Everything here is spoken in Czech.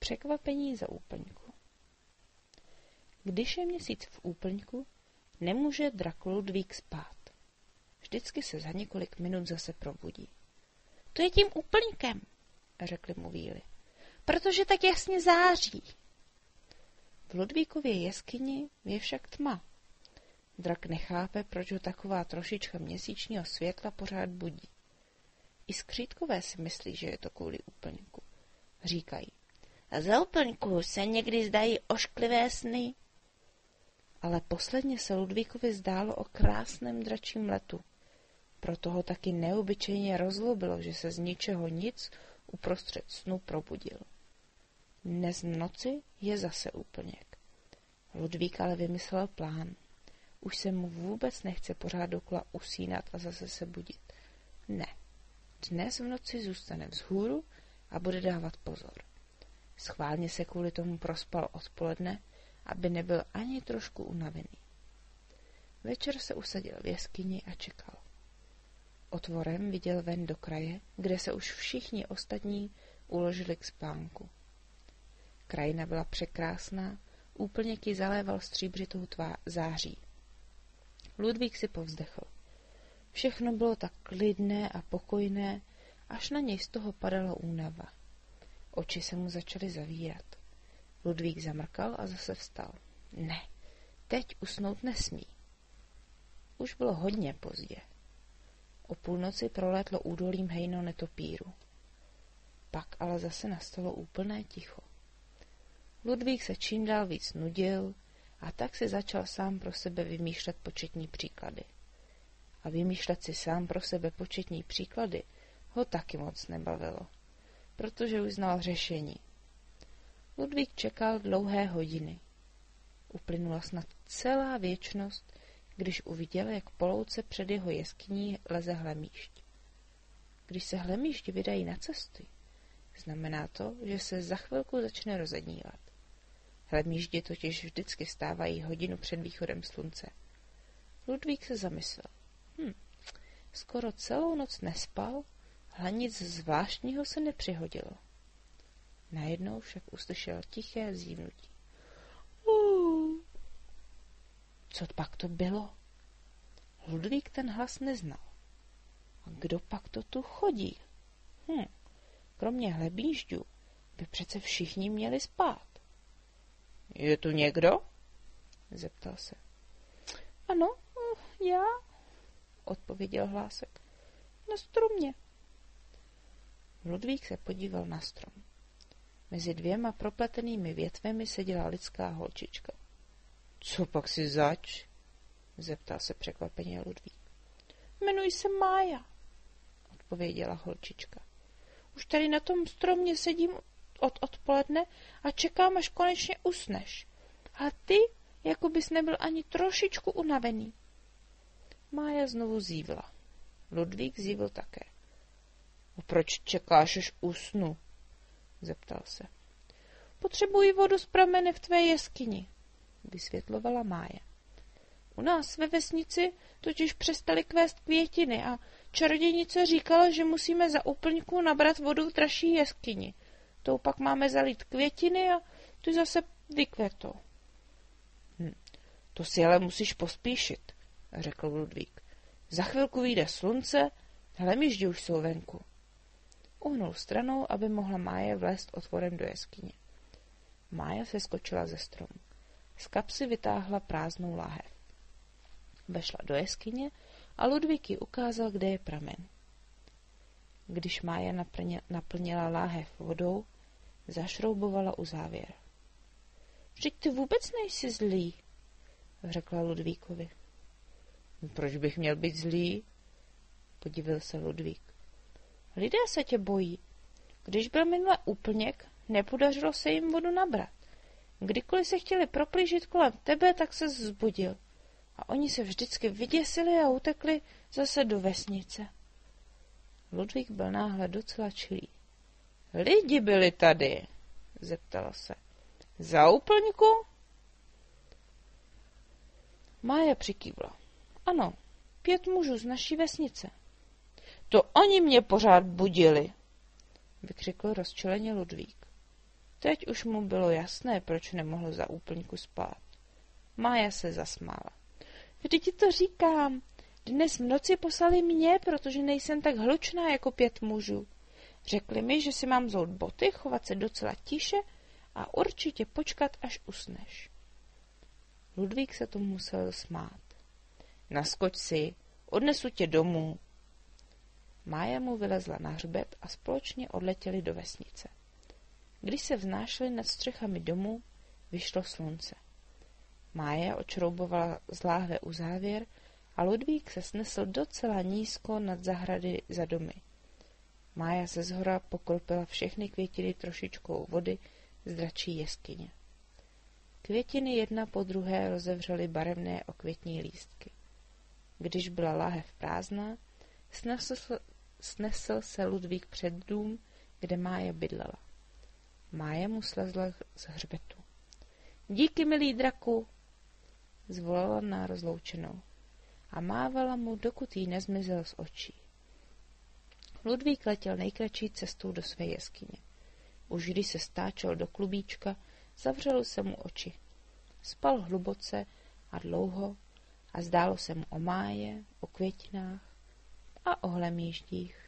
Překvapení za úplňku Když je měsíc v úplňku, nemůže drak Ludvík spát. Vždycky se za několik minut zase probudí. To je tím úplňkem, řekli mu víly, protože tak jasně září. V Ludvíkově jeskyni je však tma. Drak nechápe, proč ho taková trošička měsíčního světla pořád budí. I skřítkové si myslí, že je to kvůli úplňku. Říkají, za úplňku se někdy zdají ošklivé sny. Ale posledně se Ludvíkovi zdálo o krásném dračím letu. Proto ho taky neobyčejně rozlobilo, že se z ničeho nic uprostřed snu probudil. Dnes v noci je zase úplněk. Ludvík ale vymyslel plán. Už se mu vůbec nechce pořád dokola usínat a zase se budit. Ne. Dnes v noci zůstane vzhůru a bude dávat pozor. Schválně se kvůli tomu prospal odpoledne, aby nebyl ani trošku unavený. Večer se usadil v jeskyni a čekal. Otvorem viděl ven do kraje, kde se už všichni ostatní uložili k spánku. Krajina byla překrásná, úplně ti zaléval stříbřitou tvá září. Ludvík si povzdechl. Všechno bylo tak klidné a pokojné, až na něj z toho padala únava. Oči se mu začaly zavírat. Ludvík zamrkal a zase vstal. Ne, teď usnout nesmí. Už bylo hodně pozdě. O půlnoci prolétlo údolím hejno netopíru. Pak ale zase nastalo úplné ticho. Ludvík se čím dál víc nudil a tak si začal sám pro sebe vymýšlet početní příklady. A vymýšlet si sám pro sebe početní příklady ho taky moc nebavilo, protože už znal řešení. Ludvík čekal dlouhé hodiny. Uplynula snad celá věčnost, když uviděl, jak po louce před jeho jeskyní leze hlemíšť. Když se hlemíšť vydají na cesty, znamená to, že se za chvilku začne rozednívat. Hlemíždi totiž vždycky stávají hodinu před východem slunce. Ludvík se zamyslel. Hm, skoro celou noc nespal, ale nic zvláštního se nepřihodilo. Najednou však uslyšel tiché zívnutí. Co pak to bylo? Ludvík ten hlas neznal. A kdo pak to tu chodí? Hm, kromě hlebížďů by přece všichni měli spát. Je tu někdo? Zeptal se. Ano, já, odpověděl hlásek. Na stromě. Ludvík se podíval na strom. Mezi dvěma propletenými větvemi seděla lidská holčička. Co pak si zač? Zeptal se překvapeně Ludvík. Jmenuji se Mája, odpověděla holčička. Už tady na tom stromě sedím od odpoledne a čekám, až konečně usneš. A ty, jako bys nebyl ani trošičku unavený. Mája znovu zívla. Ludvík zívl také. Proč čekáš, až usnu? zeptal se. Potřebuji vodu z pramene v tvé jeskyni, vysvětlovala Mája. U nás ve vesnici totiž přestali kvést květiny a čarodějnice říkala, že musíme za úplňku nabrat vodu v dražší jeskyni. Tou pak máme zalít květiny a ty zase vykvetou. Hm, to si ale musíš pospíšit, řekl Ludvík. Za chvilku vyjde slunce, hlemíždi už jsou venku. Uhnul stranou, aby mohla Máje vlézt otvorem do jeskyně. Mája se skočila ze stromu. Z kapsy vytáhla prázdnou láhev. Vešla do jeskyně a Ludvík ji ukázal, kde je pramen. Když Mája naplnila láhev vodou, zašroubovala u závěr. Vždyť ty vůbec nejsi zlý, řekla Ludvíkovi. Proč bych měl být zlý? Podivil se Ludvík. Lidé se tě bojí. Když byl minule úplněk, nepodařilo se jim vodu nabrat. Kdykoliv se chtěli proplížit kolem tebe, tak se zbudil. A oni se vždycky vyděsili a utekli zase do vesnice. Ludvík byl náhle docela čilý. Lidi byli tady, zeptala se. Za úplňku? Mája přikývla. Ano, pět mužů z naší vesnice. To oni mě pořád budili, vykřikl rozčileně Ludvík. Teď už mu bylo jasné, proč nemohl za úplňku spát. Mája se zasmála. Vždyť ti to říkám. Dnes v noci poslali mě, protože nejsem tak hlučná jako pět mužů. Řekli mi, že si mám zout boty, chovat se docela tiše a určitě počkat, až usneš. Ludvík se tomu musel smát. Naskoč si, odnesu tě domů. Mája mu vylezla na hřbet a společně odletěli do vesnice. Když se vznášeli nad střechami domů, vyšlo slunce. Mája očroubovala z láhve u závěr a Ludvík se snesl docela nízko nad zahrady za domy. Mája se zhora pokropila všechny květiny trošičkou vody z dračí jeskyně. Květiny jedna po druhé rozevřely barevné okvětní lístky. Když byla láhev prázdná, snesl, snesl se Ludvík před dům, kde Mája bydlela. Mája mu slezla z hřbetu. Díky, milý draku, zvolala na rozloučenou a mávala mu, dokud jí nezmizel z očí. Ludvík letěl nejkratší cestou do své jeskyně. Už když se stáčel do klubíčka, zavřelo se mu oči. Spal hluboce a dlouho a zdálo se mu o máje, o květinách a o hlemíždích.